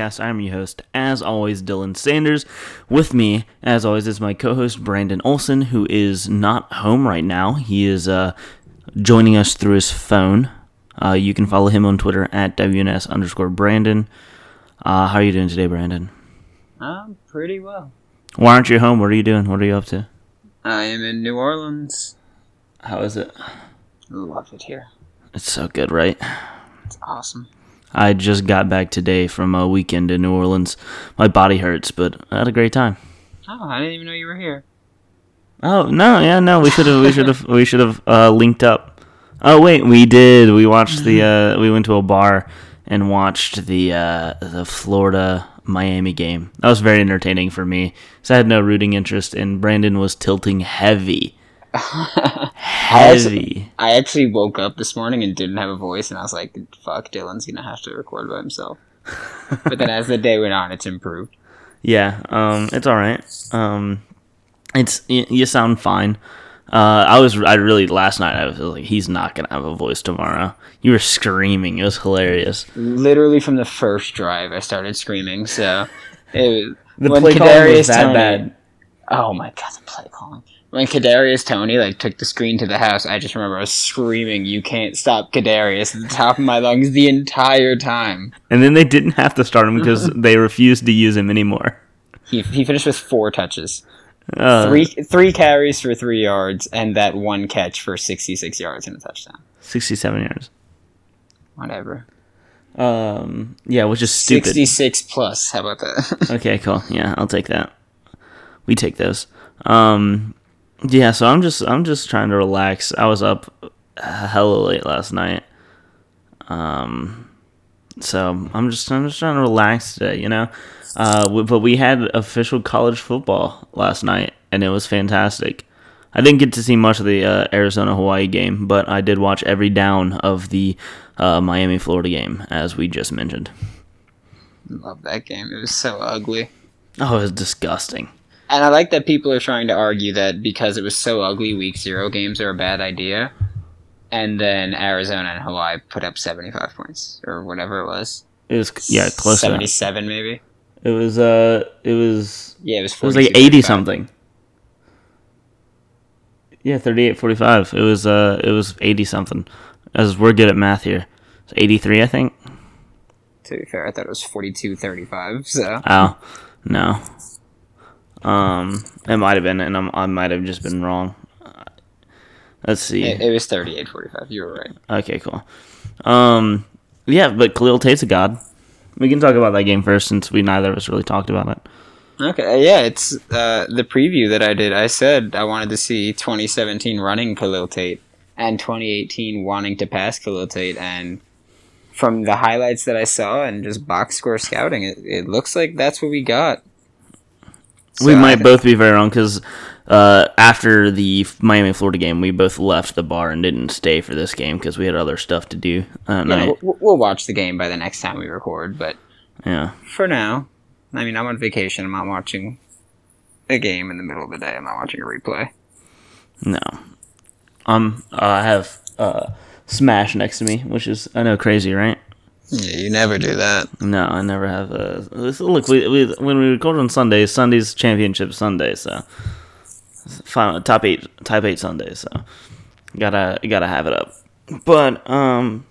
Podcast. I'm your host, as always, Dylan Sanders. With me, as always, is my co-host Brandon Olson, who is not home right now. He is uh, joining us through his phone. Uh, you can follow him on Twitter at WNS underscore Brandon. Uh, how are you doing today, Brandon? I'm pretty well. Why aren't you home? What are you doing? What are you up to? I am in New Orleans. How is it? Love it here. It's so good, right? It's awesome. I just got back today from a weekend in New Orleans. My body hurts, but I had a great time. Oh, I didn't even know you were here. Oh no, yeah, no, we should have, we should have, we should have uh, linked up. Oh wait, we did. We watched the, uh, we went to a bar and watched the uh, the Florida Miami game. That was very entertaining for me. So I had no rooting interest, and Brandon was tilting heavy, heavy. I actually woke up this morning and didn't have a voice, and I was like, "Fuck, Dylan's gonna have to record by himself." but then as the day went on, it's improved. Yeah, um, it's all right. Um, it's y- you sound fine. Uh, I was I really last night I was like he's not gonna have a voice tomorrow. You were screaming. It was hilarious. Literally from the first drive, I started screaming. So it was The when play calling was that Toney- bad. Oh my god, the play calling. When Kadarius Toney like took the screen to the house, I just remember I was screaming, "You can't stop Kadarius!" at the top of my lungs the entire time. And then they didn't have to start him because they refused to use him anymore. He, he finished with four touches, Uh, three three carries for three yards, and that one catch for sixty six yards and a touchdown. sixty-seven yards. Whatever, Um, yeah, which is stupid. sixty six plus. How about that? Okay, cool. Yeah, I'll take that. We take those. Um, yeah, so I'm just I'm just trying to relax. I was up hella late last night. Um, so I'm just I'm just trying to relax today, you know. Uh, w- but we had official college football last night, and it was fantastic. I didn't get to see much of the uh, Arizona Hawaii game, but I did watch every down of the uh, Miami Florida game, as we just mentioned. Love that game. It was so ugly. Oh, it was disgusting. And I like that people are trying to argue that because it was so ugly, week zero games are a bad idea. And then Arizona and Hawaii put up 75 points, or whatever it was. It was yeah, close to 77, maybe? It was uh it was Yeah, it was it was like 80 35. something. Yeah, 38 45. It was uh it was 80 something. As we're good at math here. It's 83, I think. To be fair, I thought it was 42 35, so. Oh, no. Um it might have been and I'm, I might have just been wrong. Uh, Let's see. It, it was 38 45. You were right. Okay, cool. Um yeah, but Khalil Tate's a god. We can talk about that game first since we neither of us really talked about it. Okay, yeah, it's uh, the preview that I did. I said I wanted to see 2017 running Khalil Tate and 2018 wanting to pass Khalil Tate, and from the highlights that I saw and just box score scouting, it, it looks like that's what we got. We So I might both be very wrong because uh, after the Miami Florida game, we both left the bar and didn't stay for this game because we had other stuff to do Yeah, we'll, we'll watch the game by the next time we record, but Yeah, for now, I mean, I'm on vacation. I'm not watching a game in the middle of the day. I'm not watching a replay. no. Um, uh, I have uh, Smash next to me, which is I know crazy, right? Yeah, you never do that. No, I never have. Uh, this- look, we, we when we record on Sundays, Sundays championship Sunday, so final top eight, top eight Sundays, so gotta gotta have it up. But um,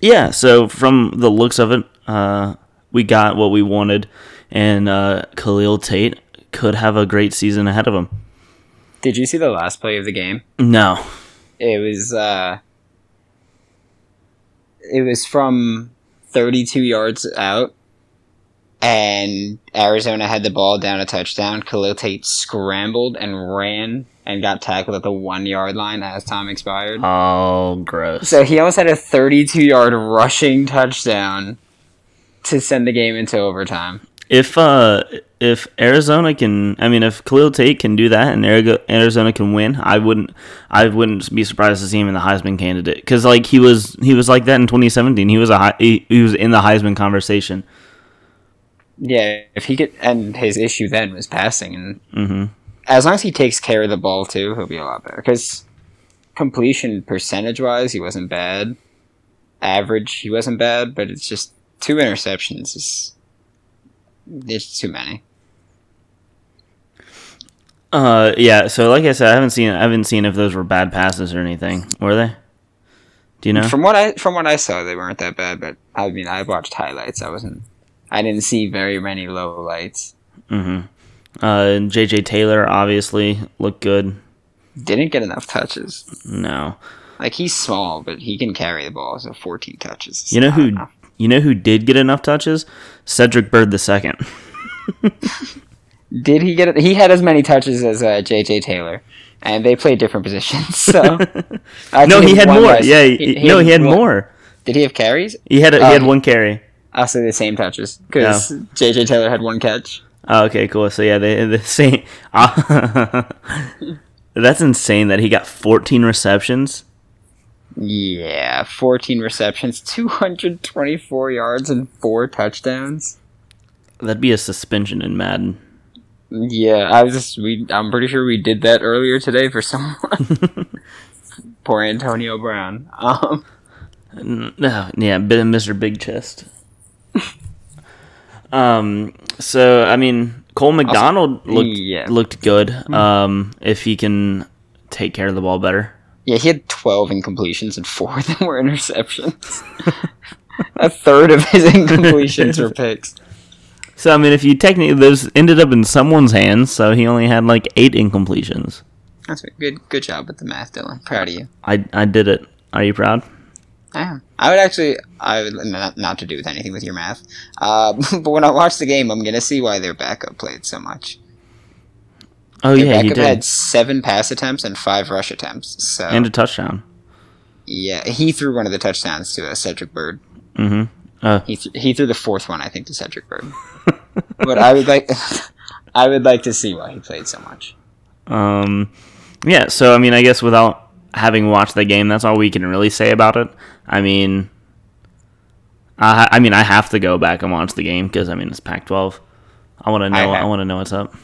yeah. So from the looks of it, uh, we got what we wanted, and uh, Khalil Tate could have a great season ahead of him. Did you see the last play of the game? No, It was uh it was from 32 yards out and Arizona had the ball down a touchdown. Khalil Tate scrambled and ran and got tackled at the 1 yard line as time expired. oh gross. So he almost had a 32 yard rushing touchdown to send the game into overtime. If uh if Arizona can, I mean, if Khalil Tate can do that and Arizona can win, I wouldn't, I wouldn't be surprised to see him in the Heisman candidate because like he was, he was like that in 2017. He was a, he, he was in the Heisman conversation. Yeah, if he could, and his issue then was passing, and hmm as long as he takes care of the ball too, he'll be a lot better. Because completion percentage wise, he wasn't bad, average. He wasn't bad, but it's just two interceptions. Is it's too many. Uh, yeah. So, like I said, I haven't seen. I haven't seen if those were bad passes or anything. Were they? Do you know? From what I from what I saw, they weren't that bad. But I mean, I watched highlights. I wasn't. I didn't see very many low lights. mm-hmm. Uh, JJ Taylor obviously looked good. Didn't get enough touches. No. Like he's small, but he can carry the ball. So 14 touches. You know who? enough. You know who did get enough touches? Cedric Byrd the second. Did he get it? He had as many touches as uh, J.J. Taylor, and they played different positions. So No, he had more. less. Yeah, he, no, he had one- more. Did he have carries? He had a, he had one carry. I'll say the same touches because J.J. Taylor had one catch. Oh, okay, cool. So yeah, they the same. that's insane that he got 14 receptions. Yeah, 14 receptions, 224 yards, and four touchdowns. That'd be a suspension in Madden. Yeah, I was just we. I'm pretty sure we did that earlier today for someone. Poor Antonio Brown. Um, No, yeah, bi- Mr. Big Chest. um. So I mean, Cole McDonald looked yeah. looked good. Um, if he can take care of the ball better. Yeah, he had 12 incompletions and four of them were interceptions. A third of his incompletions were picks. So I mean, if you technically those ended up in someone's hands, so he only had like eight incompletions. That's a good. Good job with the math, Dylan. Proud of you. I I did it. Are you proud? I am. I would actually. I would not, not to do with anything with your math. Uh, but when I watch the game, I'm gonna see why their backup played so much. Oh yeah, he backup did, had seven pass attempts and five rush attempts. So and a touchdown. yeah, he threw one of the touchdowns to uh, Cedric Byrd. Mm-hmm. Uh, He th- he threw the fourth one, I think, to Cedric Byrd. but I would like. I would like to see why he played so much. Um, yeah. So I mean, I guess without having watched the game, that's all we can really say about it. I mean, I I mean, I have to go back and watch the game because I mean it's Pac-12. I want to know. I I, want to know what's up.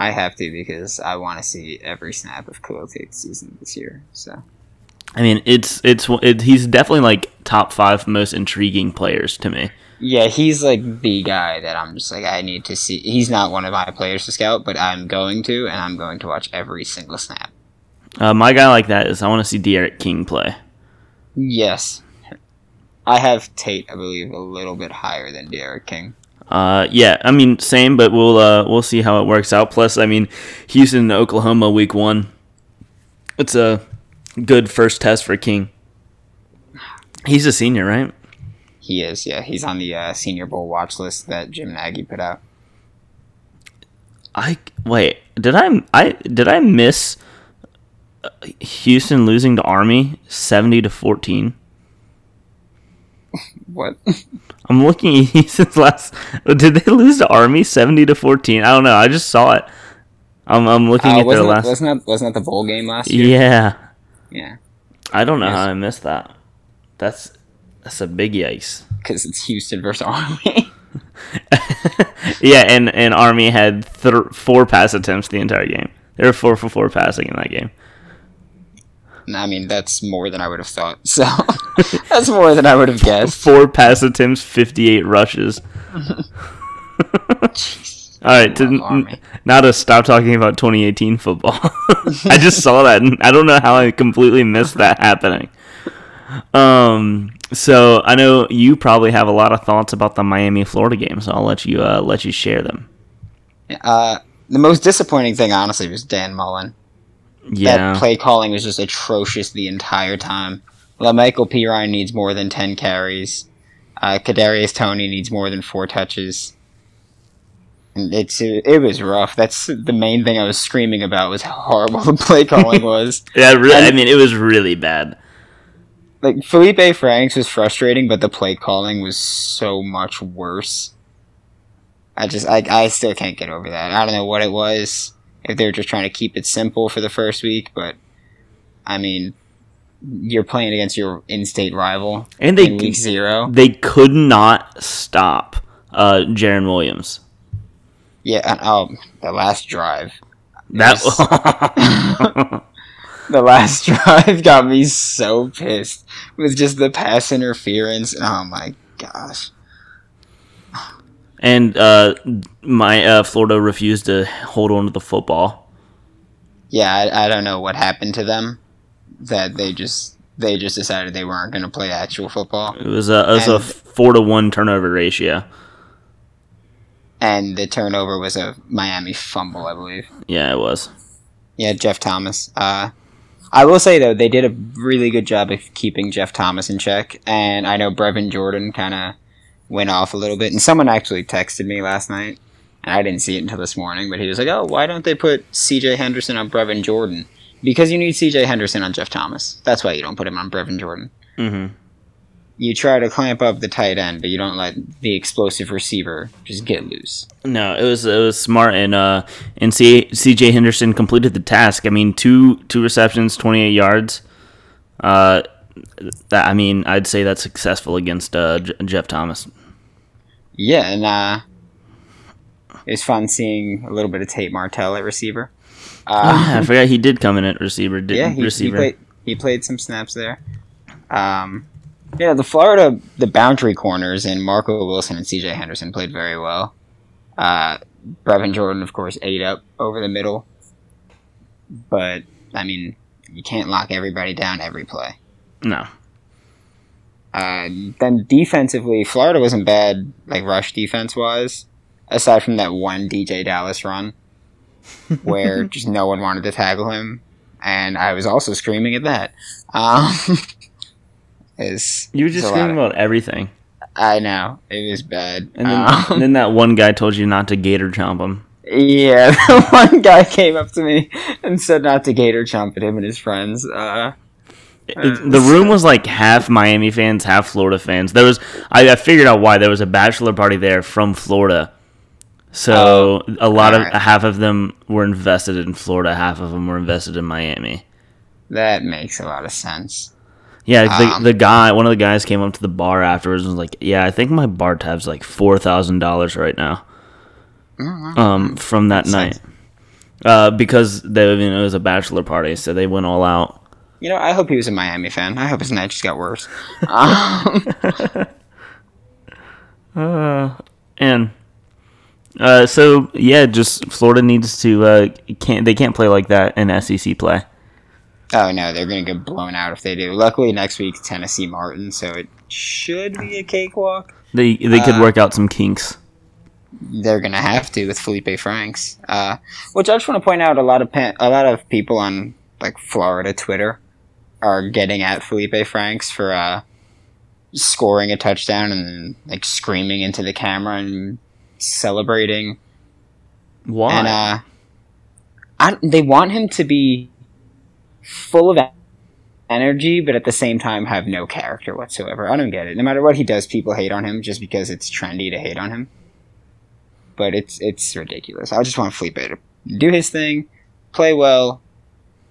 I have to because I want to see every snap of Khalil Tate's season this year. So I mean, it's it's it, he's definitely like top five most intriguing players to me. yeah, he's like the guy that I'm just like I need to see. He's not one of my players to scout, but I'm going to, and I'm going to watch every single snap. Uh, my guy like that is I want to see D'Eriq King play. Yes, I have Tate, I believe, a little bit higher than D'Eriq King. Uh, yeah, I mean same, but we'll uh, we'll see how it works out. Plus, I mean, Houston, Oklahoma, week one. It's a good first test for King. He's a senior, right? He is, yeah. He's on the uh, Senior Bowl watch list that Jim Nagy put out. I wait. Did I I did I miss uh, Houston losing to Army seventy to fourteen? What? I'm looking at Houston's last. Did they lose to Army seventy to fourteen? I don't know. I just saw it. I'm I'm looking Uh, at their last. wasn't that wasn't that the bowl game last year? yeah, Yeah, I don't know Yes. how I missed that. That's that's a big yikes. because it's Houston versus Army. yeah, and and Army had th- four pass attempts the entire game. They were four for four passing in that game. I mean, that's more than I would have thought. So that's more than I would have guessed. Four pass attempts, fifty-eight rushes. All right, to, now to stop talking about 2018 football. I just saw that, and I don't know how I completely missed that happening. Um, so I know you probably have a lot of thoughts about the Miami Florida game, so I'll let you uh, let you share them. Uh, the most disappointing thing, honestly, was Dan Mullen. Yeah, That play calling was just atrocious the entire time. Lamical Perine needs more than 10 carries. Uh, Kadarius Toney needs more than four touches. And it's it was rough. That's the main thing I was screaming about was how horrible the play calling was. yeah, really. I mean, it was really bad. like Felipe Franks was frustrating, but the play calling was so much worse. I just I I still can't get over that. I don't know what it was. If they're just trying to keep it simple for the first week, but I mean, you're playing against your in-state rival And they in week zero. they could not stop uh, Jarren Williams. Yeah, and, oh, the last drive. That the last drive got me so pissed with just the pass interference. Oh my gosh. And uh, my uh, Florida refused to hold on to the football. Yeah, I, I don't know what happened to them. That they just they just decided they weren't going to play actual football. It was a it was a four to one turnover ratio. And the turnover was a Miami fumble, I believe. Yeah, it was. Yeah, Jeff Thomas. Uh, I will say though, they did a really good job of keeping Jeff Thomas in check, and I know Brevin Jordan kind of went off a little bit. And someone actually texted me last night, and I didn't see it until this morning. But he was like, "Oh, why don't they put C.J. Henderson on Brevin Jordan? Because you need C.J. Henderson on Jeff Thomas. That's why you don't put him on Brevin Jordan. Mm-hmm. You try to clamp up the tight end, but you don't let the explosive receiver just get loose." No, it was it was smart and uh and C, CJ Henderson completed the task. I mean, two two receptions, 28 yards. Uh that I mean, I'd say that's successful against uh J- Jeff Thomas. Yeah, and uh, it was fun seeing a little bit of Tate Martell at receiver. Uh, Oh, yeah, I forgot he did come in at receiver. Did, yeah, he, he played. He played some snaps there. Um, yeah, the Florida, the boundary corners and Marco Wilson and C.J. Henderson played very well. Uh, Brevin Jordan, of course, ate up over the middle, but I mean, you can't lock everybody down every play. no. Uh, then defensively, Florida wasn't bad, like rush defense wise, aside from that one DJ Dallas run where just no one wanted to tackle him, and I was also screaming at that. Um, is You were just screaming of- about everything. I know it was bad. And then, Um, and then that one guy told you not to gator chomp him. yeah, the one guy came up to me and said not to gator chomp at him and his friends. Uh, It- the room was like half Miami fans, half Florida fans. There was I, I figured out why there was a bachelor party there from Florida. So a lot of half of them were invested in Florida, half of them were invested in Miami. that makes a lot of sense. Yeah, the, Um, the guy, one of the guys came up to the bar afterwards and was like, "Yeah, I think my bar tab's like four thousand dollars right now." Um, from that night, uh, because they, you know, it was a bachelor party, so they went all out. You know, I hope he was a Miami fan. I hope his night just got worse. Um, Uh, and uh, so yeah, just Florida needs to uh, can't they can't play like that in SEC play. Oh no, they're gonna get blown out if they do. Luckily, next week Tennessee Martin, so it should be a cakewalk. They they could Uh, work out some kinks. They're gonna have to with Felipe Franks. Uh, which I just want to point out, a lot of pa- a lot of people on like Florida Twitter are getting at Felipe Franks for uh, scoring a touchdown and like screaming into the camera and celebrating. Why? And uh, I, they want him to be full of energy, but at the same time have no character whatsoever. I don't get it. No matter what he does, people hate on him just because it's trendy to hate on him. But it's it's ridiculous. I just want Felipe to do his thing, play well.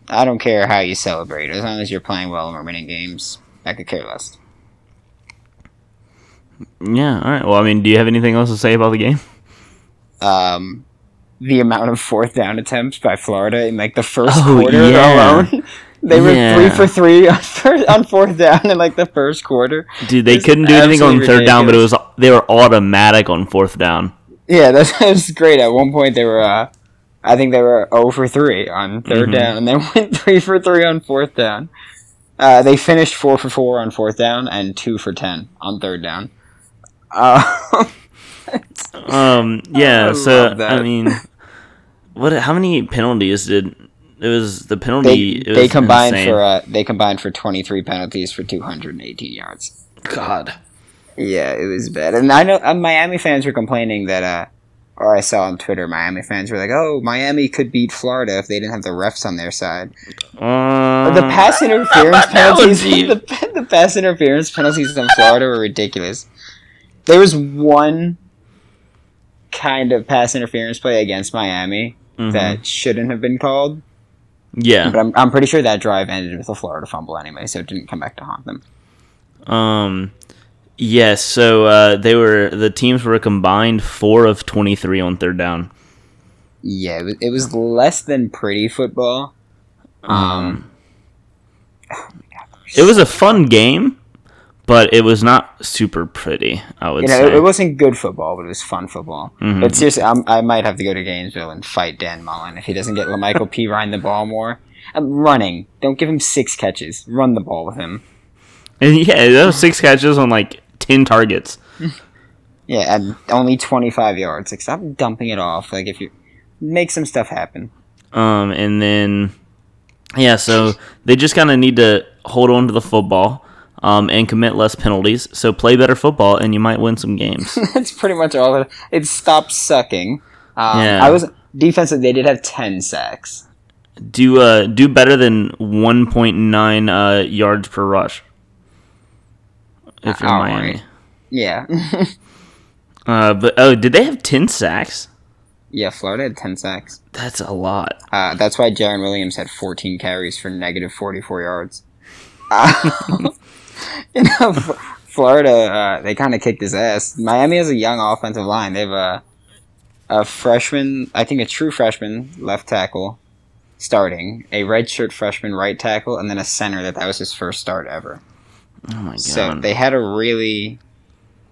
I don't care how you celebrate, as long as you're playing well and we're winning games. I could care less. yeah. All right. Well, I mean, do you have anything else to say about the game? um, the amount of fourth down attempts by Florida in like the first Oh, quarter yeah. alone. They were Yeah. three for three on, first, on fourth down in like the first quarter. Dude, they couldn't do anything on absolutely third down, but it was they were automatic on fourth down. Yeah, that's, that's great. At one point, they were, uh, I think they were 0 for 3 on 3rd Mhm. down, and then went 3 for 3 on fourth down. Uh, they finished 4 for 4 on fourth down and 2 for 10 on third down. Uh, Um. Yeah. I so. I mean, what? How many penalties did? It was the penalty. it they combined insane. for uh, they combined for 23 penalties for 218 yards. God. Yeah, it was bad. And I know Miami fans were complaining that, uh, or I saw on Twitter, Miami fans were like, "Oh, Miami could beat Florida if they didn't have the refs on their side." Uh, the pass interference penalties, be- the, the pass interference penalties in Florida were ridiculous. There was one kind of pass interference play against Miami mhm. that shouldn't have been called, Yeah. but I'm, I'm pretty sure that drive ended with a Florida fumble anyway, so it didn't come back to haunt them. Um. Yes. so uh, they were the teams were a combined four of twenty three on third down. Yeah, it was, it was less than pretty football. Um, It was a fun game, but it was not super pretty. I would You know, say. it, wasn't good football, but it was fun football. Mhm. But seriously, I'm, I might have to go to Gainesville and fight Dan Mullen if he doesn't get Lamichael P. Ryan the ball more. I'm running. Don't give him six catches. Run the ball with him. And yeah, that was six catches on like ten targets. Yeah, and only 25 yards. Like, stop dumping it off. Like, if you make some stuff happen. Um, and then yeah, so they just kind of need to hold on to the football. Um, and commit less penalties. So play better football, and you might win some games. That's pretty much all. It, it stopped sucking. Um, Yeah. I was defensive. They did have 10 sacks. do uh do better than 1.9 uh, yards per rush. If you're All Miami. right. Yeah. Uh, but oh, did they have 10 sacks? yeah, Florida had 10 sacks. That's a lot. Uh, that's why Jarren Williams had 14 carries for negative 44 yards. Uh, you know, Florida, uh, they kind of kicked his ass. Miami has a young offensive line. They have a, a freshman, I think a true freshman left tackle starting, a redshirt freshman right tackle, and then a center that that was his first start ever. Oh my god. So they had a really,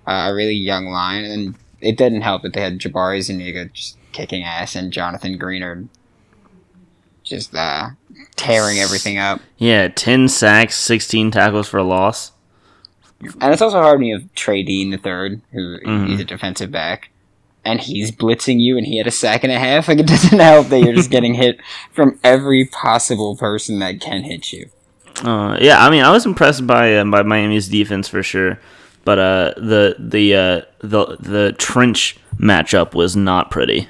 uh, a really young line, and it didn't help that they had Jabari Zuniga just kicking ass and Jonathan Greenard just uh, tearing everything up. yeah, 10 sacks, 16 tackles for a loss. And it's also hard when you have Trey Dean the third, who Mhm. he's a defensive back, and he's blitzing you, and he had a sack and a half. Like it doesn't help that you're just getting hit from every possible person that can hit you. Uh, yeah, I mean, I was impressed by uh, by Miami's defense for sure, but uh, the the uh, the the trench matchup was not pretty.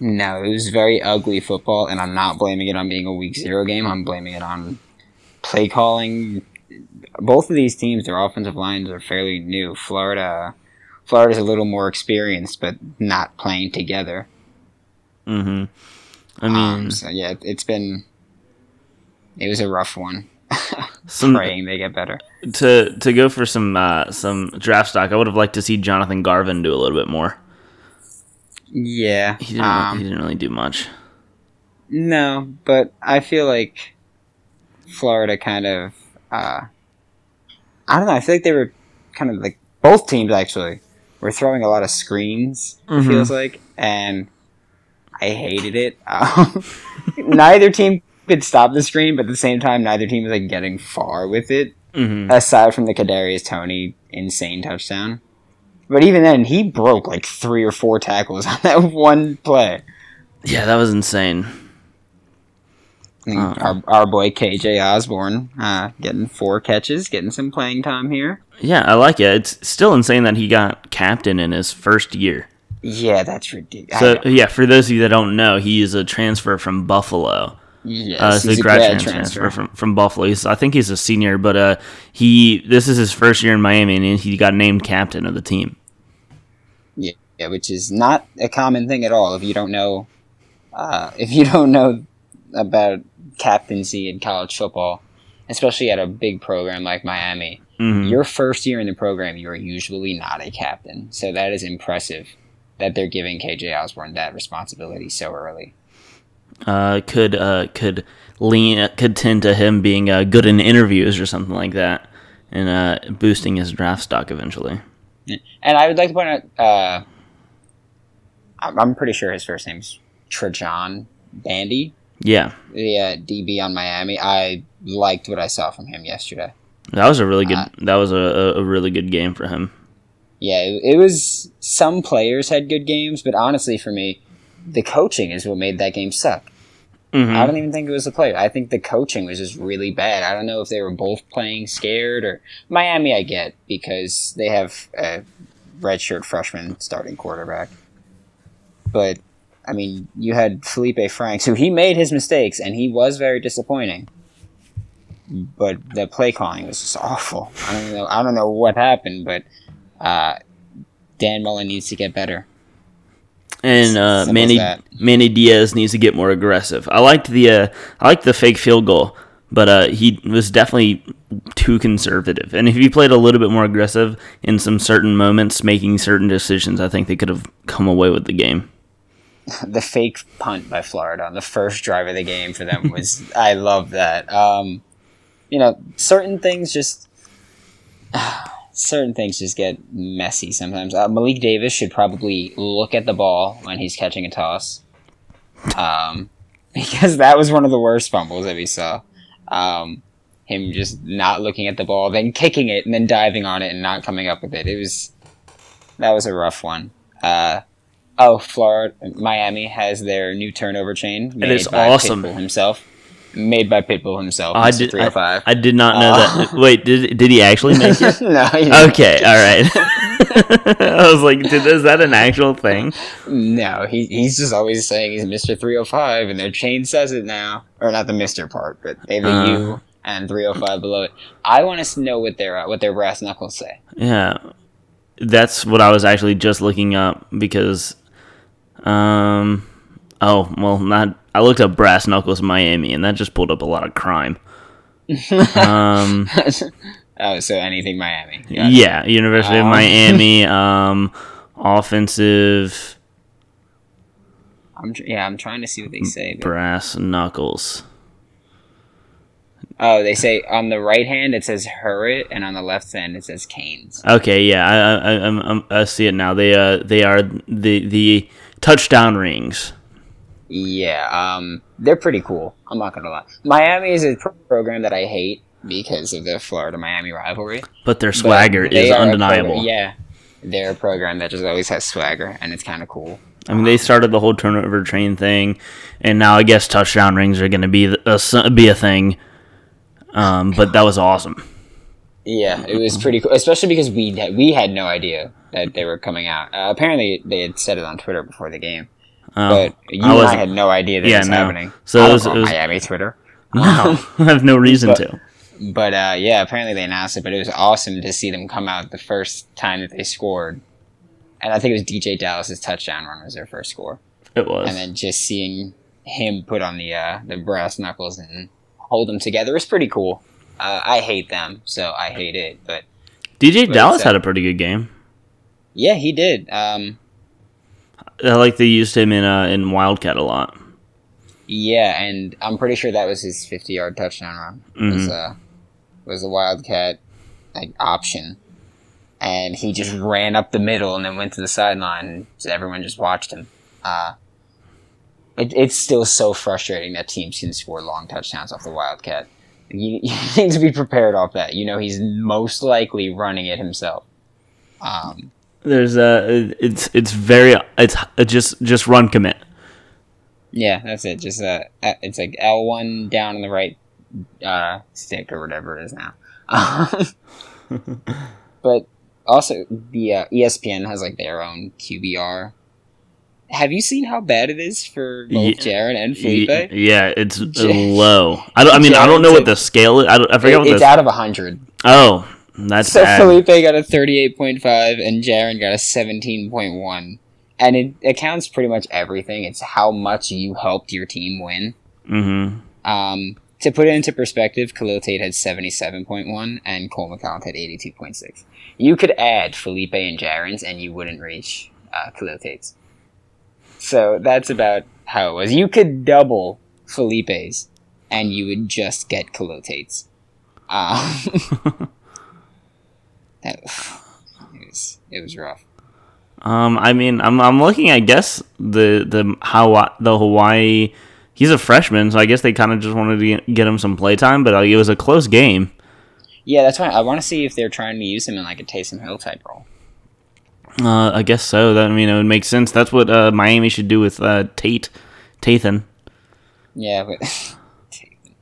No, it was very ugly football, and I'm not blaming it on being a week zero game. I'm blaming it on play calling. Both of these teams, their offensive lines are fairly new. Florida, Florida's a little more experienced, but not playing together. hmm I mean, Um, so yeah, it's been. It was a rough one. some Praying they get better. to to go for some uh, some draft stock. I would have liked to see Jonathan Garvin do a little bit more. Yeah. He didn't. um, he didn't really do much. No, but I feel like Florida kind of. Uh, I don't know. I feel like they were kind of like both teams actually were throwing a lot of screens. It Mhm. feels like, and I hated it. Um, neither team could stop the screen, but at the same time, neither team was like getting far with it. hmm Aside from the Kadarius Toney insane touchdown, but even then, he broke like three or four tackles on that one play. Yeah, that was insane. Uh. our, our boy KJ Osborn uh, getting four catches, getting some playing time here. Yeah, I like it. It's still insane that he got captain in his first year. Yeah, that's ridiculous. So yeah, for those of you that don't know, he is a transfer from Buffalo. Yes, Uh, so he's a grad grad transfer, transfer. from from Buffalo. He's, I think he's a senior, but uh, he this is his first year in Miami, and he got named captain of the team. Yeah, yeah, which is not a common thing at all. If you don't know, uh, if you don't know about captaincy in college football, especially at a big program like Miami, hmm your first year in the program, you are usually not a captain. So that is impressive that they're giving KJ Osborn that responsibility so early. Uh, could uh, could lean could tend to him being uh, good in interviews or something like that, and uh, boosting his draft stock eventually. And I would like to point out, uh, I'm pretty sure his first name's Trajan Bandy, Yeah, the uh, DB on Miami. I liked what I saw from him yesterday. that was a really good that was a, a, really good game for him. Yeah, it, it was. Some players had good games, but honestly, for me, the coaching is what made that game suck. Mhm. I don't even think it was the player. I think the coaching was just really bad. I don't know if they were both playing scared or Miami. I get because they have a redshirt freshman starting quarterback, but I mean, you had Felipe Franks, who he made his mistakes and he was very disappointing. But the play calling was just awful. I don't know. I don't know what happened, but uh, Dan Mullen needs to get better. And uh, Manny. Manny Diaz needs to get more aggressive. I liked the uh, I liked the fake field goal, but uh, he was definitely too conservative. And if he played a little bit more aggressive in some certain moments, making certain decisions, I think they could have come away with the game. the fake punt by Florida on the first drive of the game for them was I love that. Um, you know, certain things just certain things just get messy sometimes. Uh, Malik Davis should probably look at the ball when he's catching a toss, um, because that was one of the worst fumbles that we saw. Um, him just not looking at the ball, then kicking it, and then diving on it and not coming up with it. It was that was a rough one. Uh, oh, Florida, Miami has their new turnover chain. It is by awesome. Pitbull himself, made by Pitbull himself. I did. I, 305. I did not know Uh. that. Wait, did did he actually make it? no. Okay, all right. I was like, did, is that an actual thing? No, he, he's just always saying he's Mr. 305, and their chain says it now. Or not the Mr. part, but have Uh. And 305 below it. I want us to know what their uh, what their brass knuckles say. Yeah, that's what I was actually just looking up because, um, oh well, not. I looked up brass knuckles Miami, and that just pulled up a lot of crime. um, oh, so anything Miami. Got it. yeah, University of Um. Miami, um, offensive I'm tr- yeah, I'm trying to see what they say. but- brass knuckles. oh, they say on the right hand it says Hurrit, and on the left hand it says Canes. Okay, yeah, I I, I, I'm- I see it now. They uh they are the the touchdown rings. Yeah, um, they're pretty cool. I'm not gonna lie. Miami is a pro- program that I hate because of the Florida Miami rivalry. But their swagger they is undeniable. program- yeah, they're a program that just always has swagger, and it's kind of cool. I mean, they started the whole turnover train thing, and now I guess touchdown rings are going to be a be a thing. Um, but that was awesome. Yeah, it was pretty cool, especially because we had, we had no idea that they were coming out. Uh, apparently, they had said it on Twitter before the game, Um, but you I and I had no idea that Yeah, was no. happening. So I it was- on it was- Miami Twitter. no, I have no reason But- to. But uh, yeah, apparently they announced it. But it was awesome to see them come out the first time that they scored, and I think it was DJ Dallas's touchdown run was their first score. It was. and then just seeing him put on the uh, the brass knuckles and hold them together was pretty cool. Uh, I hate them, so I hate it. But DJ but Dallas it's, uh, had a pretty good game. yeah, he did. Um, I like they used him in uh, in Wildcat a lot. yeah, and I'm pretty sure that was his 50 yard touchdown run. Was Mhm. uh, was the Wildcat like option, and he just ran up the middle and then went to the sideline. and Everyone just watched him. Uh, it, it's still so frustrating that teams can score long touchdowns off the Wildcat. You, you need to be prepared off that. You know he's most likely running it himself. Um, There's a it's it's very it's just just run commit. yeah, that's it. Just uh, it's like L one down on the right uh, stick or whatever it is now. but also the uh, ESPN has like their own QBR. Have you seen how bad it is for both Ye- Jarren and Felipe? Yeah, it's J- low. I don't. I mean, I don't know what the scale is. I, don't, I forget It- what it's the. out of hundred. Oh, that's So bad. Felipe got a thirty-eight point five, and Jarren got a seventeen point one, and it accounts pretty much everything. It's how much you helped your team win. mm-hmm. Um, to put it into perspective, Khalil Tate had seventy-seven point one, and Cole McCollum had eighty-two point six. You could add Felipe and Jarren's, and you wouldn't reach uh, Khalil Tate's. So that's about how it was. You could double Felipe's, and you would just get Khalil Tate's. Um, that, it was it was rough. Um, I mean, I'm I'm looking. I guess the the how the Hawaii. He's a freshman, so I guess they kind of just wanted to get, him some playtime. But it was a close game. Yeah, that's why I want to see if they're trying to use him in like a Taysom Hill type role. Uh, I guess so. That I mean, it would make sense. That's what uh, Miami should do with uh, Tate, Tathan. Yeah, but Tatum.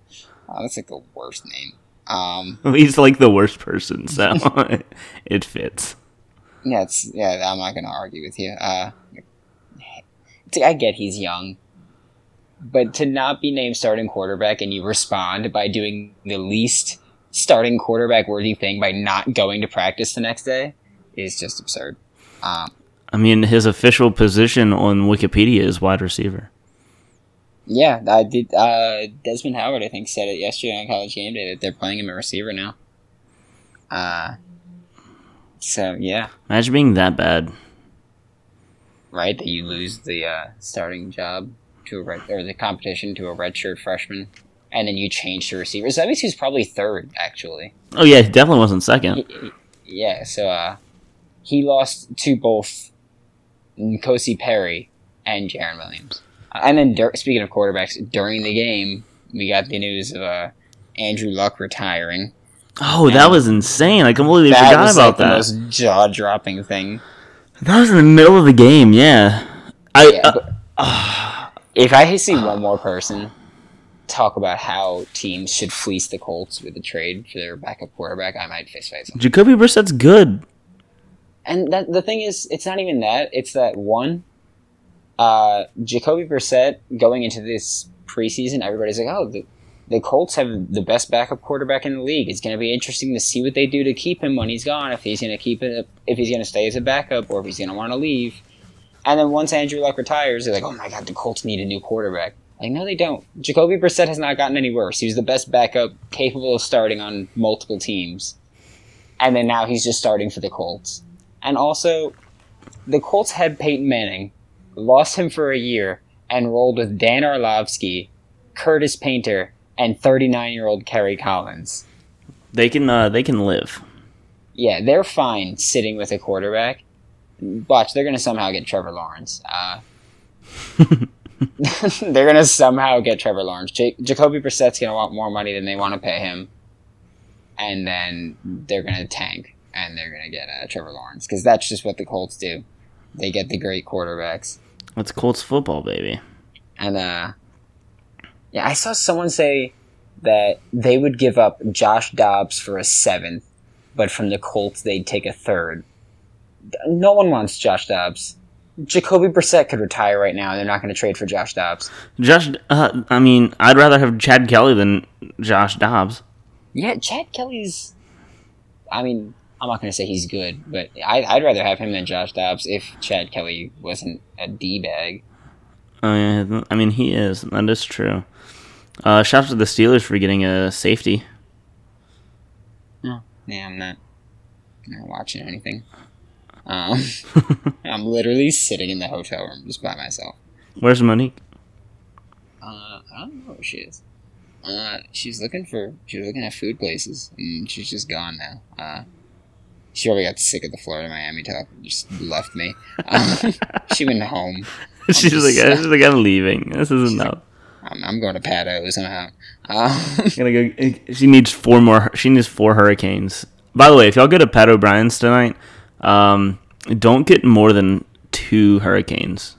Oh, that's like the worst name. Um, He's like the worst person, so it fits. yeah, it's yeah. I'm not gonna argue with you. Uh, I get he's young, but to not be named starting quarterback and you respond by doing the least starting quarterback worthy thing by not going to practice the next day is just absurd. Um, I mean, his official position on Wikipedia is wide receiver. Yeah, I did. Uh, Desmond Howard, I think, said it yesterday on College Game Day that they're playing him a receiver now. Uh, so yeah. Imagine being that bad. right? That you lose the uh, starting job to a red or the competition to a redshirt freshman. and then you change to receivers. That means he's probably third, actually. Oh yeah, he definitely wasn't second. Yeah, so uh, he lost to both N'Kosi Perry and Jarren Williams. And then, dur- speaking of quarterbacks, during the game, we got the news of uh, Andrew Luck retiring. Oh, that was insane! I completely That forgot was about like the that. most jaw-dropping thing. That was in the middle of the game. Yeah, I. Yeah, uh, but if I see one more person talk about how teams should fleece the Colts with a trade for their backup quarterback, I might fist fight them. Jacoby Brissett's good. And that, the thing is, it's not even that. It's that one, uh, Jacoby Brissett going into this preseason, everybody's like, oh, the, the Colts have the best backup quarterback in the league. It's going to be interesting to see what they do to keep him when he's gone. If he's going to keep it, if he's going to stay as a backup, or if he's going to want to leave. And then once Andrew Luck retires, they're like, oh my god, the Colts need a new quarterback. Like, no, they don't. Jacoby Brissett has not gotten any worse. He was the best backup, capable of starting on multiple teams. And then now he's just starting for the Colts. And also, the Colts had Peyton Manning, lost him for a year, and rolled with Dan Orlovsky, Curtis Painter, and 39 year old Kerry Collins. They can. Uh, they can live. Yeah, they're fine sitting with a quarterback. Watch, they're going to somehow get Trevor Lawrence. Uh, they're going to somehow get Trevor Lawrence. J- Jacoby Brissett's going to want more money than they want to pay him. And then they're going to tank and they're going to get uh, Trevor Lawrence because that's just what the Colts do. They get the great quarterbacks. It's Colts football, baby. And uh yeah, I saw someone say that they would give up Josh Dobbs for a seventh, but from the Colts they'd take a third. No one wants Josh Dobbs. Jacoby Brissett could retire right now, and they're not going to trade for Josh Dobbs. Josh. Uh, I mean, I'd rather have Chad Kelly than Josh Dobbs. Yeah, Chad Kelly's. I mean, I'm not going to say he's good, but I, I'd rather have him than Josh Dobbs if Chad Kelly wasn't a d bag. Oh yeah, I mean he is. That is true. Uh, shout out to the Steelers for getting a safety. No, Yeah, I'm not, not watching anything. Um, I'm literally sitting in the hotel room just by myself. Where's Monique? Uh, I don't know where she is. Uh, she's looking for she's looking at food places, and she's just gone now. Uh, she probably got sick of the Florida Miami talk, and just left me. Um, she went home. she's like, she's like, I'm leaving. This is enough. I'm, I'm going to Pato somehow. Uh, Gonna go. She needs four more. She needs four hurricanes. By the way, if y'all go to Pat O'Brien's tonight, um, don't get more than two hurricanes.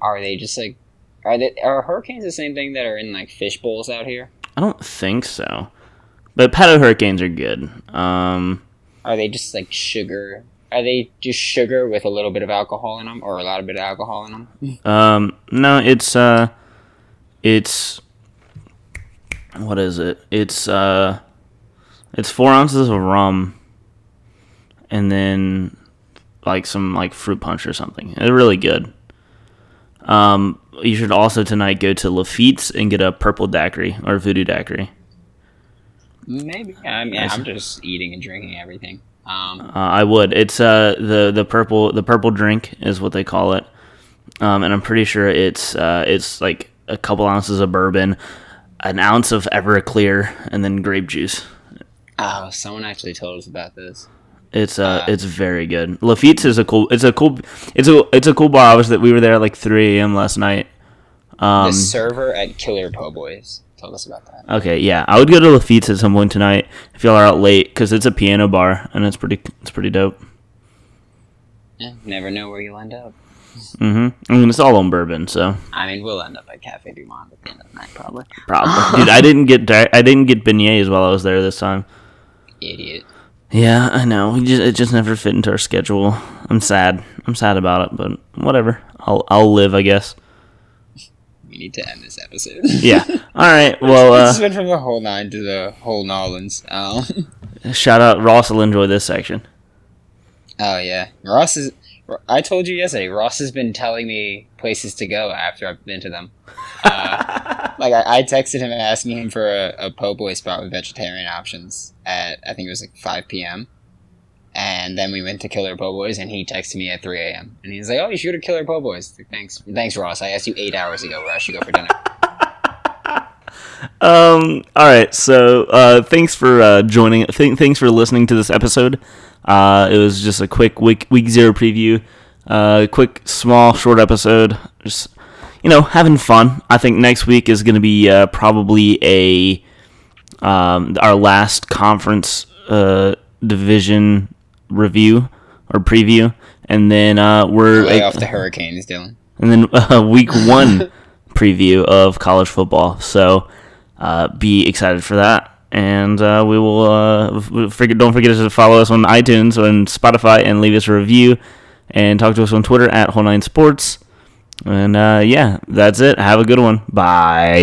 are they just like are they are hurricanes the same thing that are in like fish bowls out here? I don't think so, but Pato hurricanes are good. Um, Are they just like sugar? Are they just sugar with a little bit of alcohol in them, or a lot of bit of alcohol in them? Um, no, it's uh, it's what is it? It's uh, it's four ounces of rum, and then like some like fruit punch or something. It's really good. Um, you should also tonight go to Lafitte's and get a purple daiquiri or voodoo daiquiri. Maybe. I mean, I'm just eating and drinking everything. Um, Uh, I would. It's uh the the purple the purple drink is what they call it, um, and I'm pretty sure it's uh it's like a couple ounces of bourbon, an ounce of Everclear, and then grape juice. oh, someone actually told us about this. It's uh, Uh, it's very good. Lafitte's is a cool. It's a cool. It's a it's a cool bar. I was that we were there at like 3 a.m. last night. Um, the server at Killer Po' Boys told us about that. okay, yeah, I would go to Lafitte's at some point tonight if y'all are out late because it's a piano bar and it's pretty it's pretty dope. Yeah, never know where you'll end up. Mm-hmm. I mean, it's all on bourbon, so I mean, we'll end up at Cafe Du Monde at the end of the night, probably. probably. Dude, I didn't get I didn't get beignets while I was there this time. Idiot. Yeah, I know. We just, it just never fit into our schedule. I'm sad. I'm sad about it, but whatever. I'll I'll live, I guess. Need to end this episode. Yeah. All right. Well, this uh, went from the whole nine to the whole Nolans. Um, shout out Ross will enjoy this section. oh yeah, Ross is. I told you yesterday. Ross has been telling me places to go after I've been to them. Uh, like I, I texted him asking him for a, a po' boy spot with vegetarian options at I think it was like five p.m. And then we went to Killer Po' Boys, and he texted me at 3 a.m. And he's like, "Oh, you should go to Killer Po' Boys." Thanks, thanks, Ross. I asked you eight hours ago where I should go for dinner. um. All right. So, uh, thanks for uh, joining. Th- thanks for listening to this episode. Uh, it was just a quick week week zero preview. Uh, quick, small, short episode. Just you know, having fun. I think next week is going to be uh, probably a um, our last conference uh, division review or preview, and then uh, we're Lay off the Hurricanes, Dylan. and then uh, week one preview of college football. So uh, be excited for that. And uh, we will uh, forget, don't forget to follow us on iTunes and Spotify and leave us a review and talk to us on Twitter at Whole Nine Sports. And uh, yeah, that's it. Have a good one. Bye.